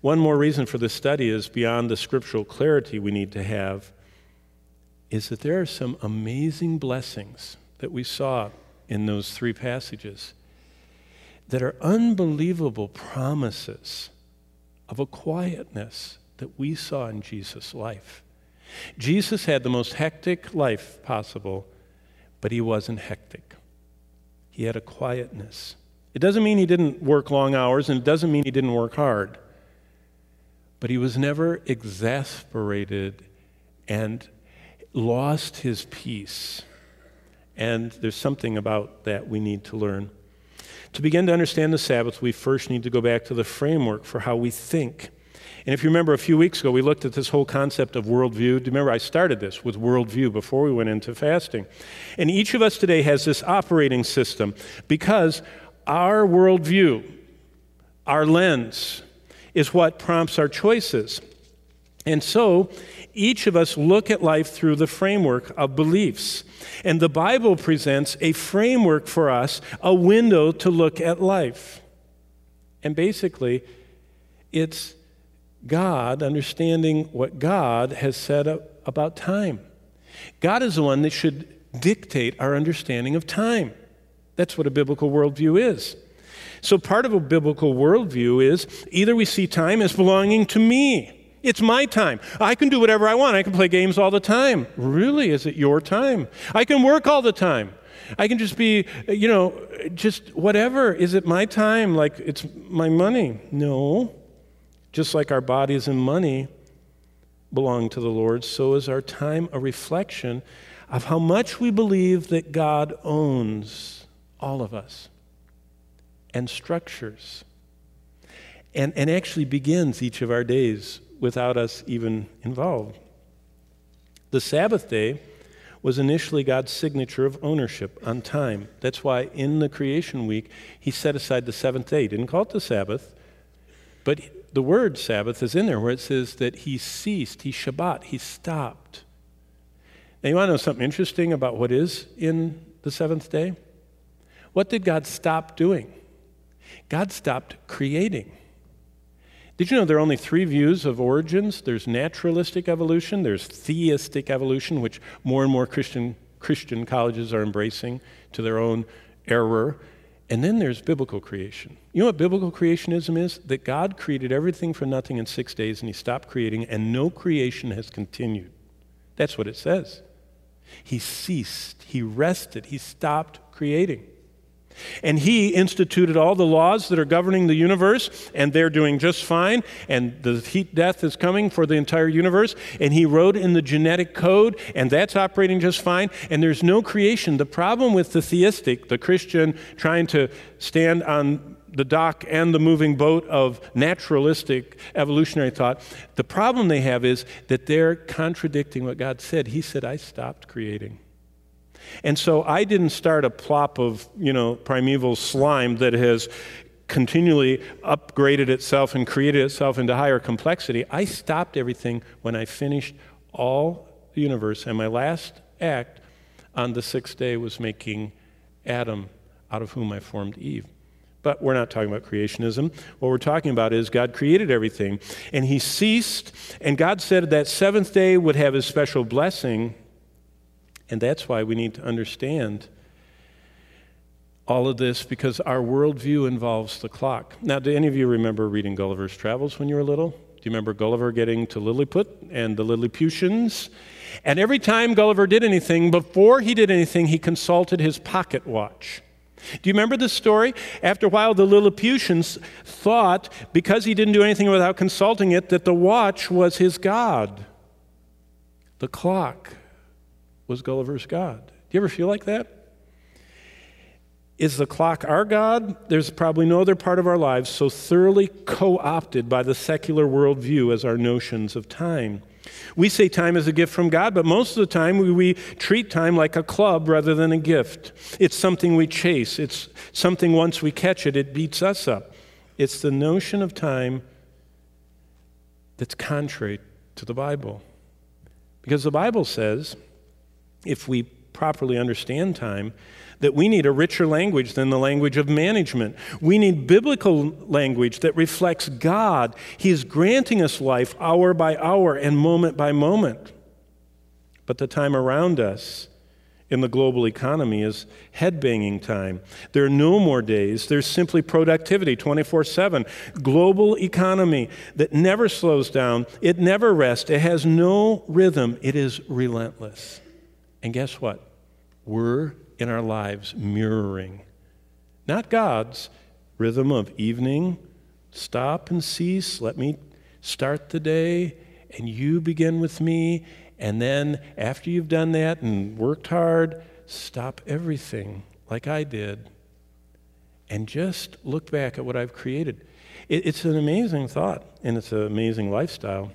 One more reason for this study is beyond the scriptural clarity we need to have is that there are some amazing blessings that we saw in those three passages that are unbelievable promises of a quietness that we saw in Jesus' life. Jesus had the most hectic life possible, but he wasn't hectic. He had a quietness. It doesn't mean he didn't work long hours, and it doesn't mean he didn't work hard. But he was never exasperated and lost his peace. And there's something about that we need to learn. To begin to understand the Sabbath, we first need to go back to the framework for how we think. And if you remember a few weeks ago, we looked at this whole concept of worldview. Do you remember I started this with worldview before we went into fasting? And each of us today has this operating system because our worldview, our lens, is what prompts our choices. And so, each of us look at life through the framework of beliefs. And the Bible presents a framework for us, a window to look at life. And basically, it's God understanding what God has said about time. God is the one that should dictate our understanding of time. That's what a biblical worldview is. So, part of a biblical worldview is either we see time as belonging to me, it's my time. I can do whatever I want. I can play games all the time. Really? Is it your time? I can work all the time. I can just be, you know, just whatever. Is it my time? Like it's my money? No. Just like our bodies and money belong to the Lord, so is our time a reflection of how much we believe that God owns all of us and structures and, and actually begins each of our days without us even involved. The Sabbath day was initially God's signature of ownership on time. That's why in the creation week, he set aside the seventh day. He didn't call it the Sabbath, but the word Sabbath is in there where it says that he ceased, he Shabbat, he stopped. Now, you want to know something interesting about what is in the seventh day? What did God stop doing? God stopped creating. Did you know there are only three views of origins? There's naturalistic evolution, there's theistic evolution, which more and more Christian, Christian colleges are embracing to their own error. And then there's biblical creation. You know what biblical creationism is? That God created everything from nothing in six days and he stopped creating, and no creation has continued. That's what it says. He ceased, he rested, he stopped creating. And he instituted all the laws that are governing the universe, and they're doing just fine. And the heat death is coming for the entire universe. And he wrote in the genetic code, and that's operating just fine. And there's no creation. The problem with the theistic, the Christian trying to stand on the dock and the moving boat of naturalistic evolutionary thought, the problem they have is that they're contradicting what God said. He said, I stopped creating. And so I didn't start a plop of, you know, primeval slime that has continually upgraded itself and created itself into higher complexity. I stopped everything when I finished all the universe. And my last act on the sixth day was making Adam, out of whom I formed Eve. But we're not talking about creationism. What we're talking about is God created everything, and He ceased, and God said that seventh day would have His special blessing and that's why we need to understand all of this because our worldview involves the clock. Now, do any of you remember reading Gulliver's Travels when you were little? Do you remember Gulliver getting to Lilliput and the Lilliputians? And every time Gulliver did anything, before he did anything, he consulted his pocket watch. Do you remember the story? After a while, the Lilliputians thought, because he didn't do anything without consulting it, that the watch was his God. The clock was Gulliver's God. Do you ever feel like that? Is the clock our God? There's probably no other part of our lives so thoroughly co opted by the secular worldview as our notions of time. We say time is a gift from God, but most of the time we, we, treat time like a club rather than a gift. It's something we chase, it's something once we catch it, it beats us up. It's the notion of time that's contrary to the Bible. Because the Bible says, if we properly understand time that we need a richer language than the language of management. We need biblical language that reflects God. He is granting us life hour by hour and moment by moment. But the time around us in the global economy is headbanging time. There are no more days. There's simply productivity 24 7. Global economy that never slows down, it never rests, it has no rhythm, it is relentless. And guess what? We're in our lives mirroring, not God's rhythm of evening, stop and cease, let me start the day, and you begin with me. And then after you've done that and worked hard, stop everything like I did and just look back at what I've created. It, it's an amazing thought and it's an amazing lifestyle.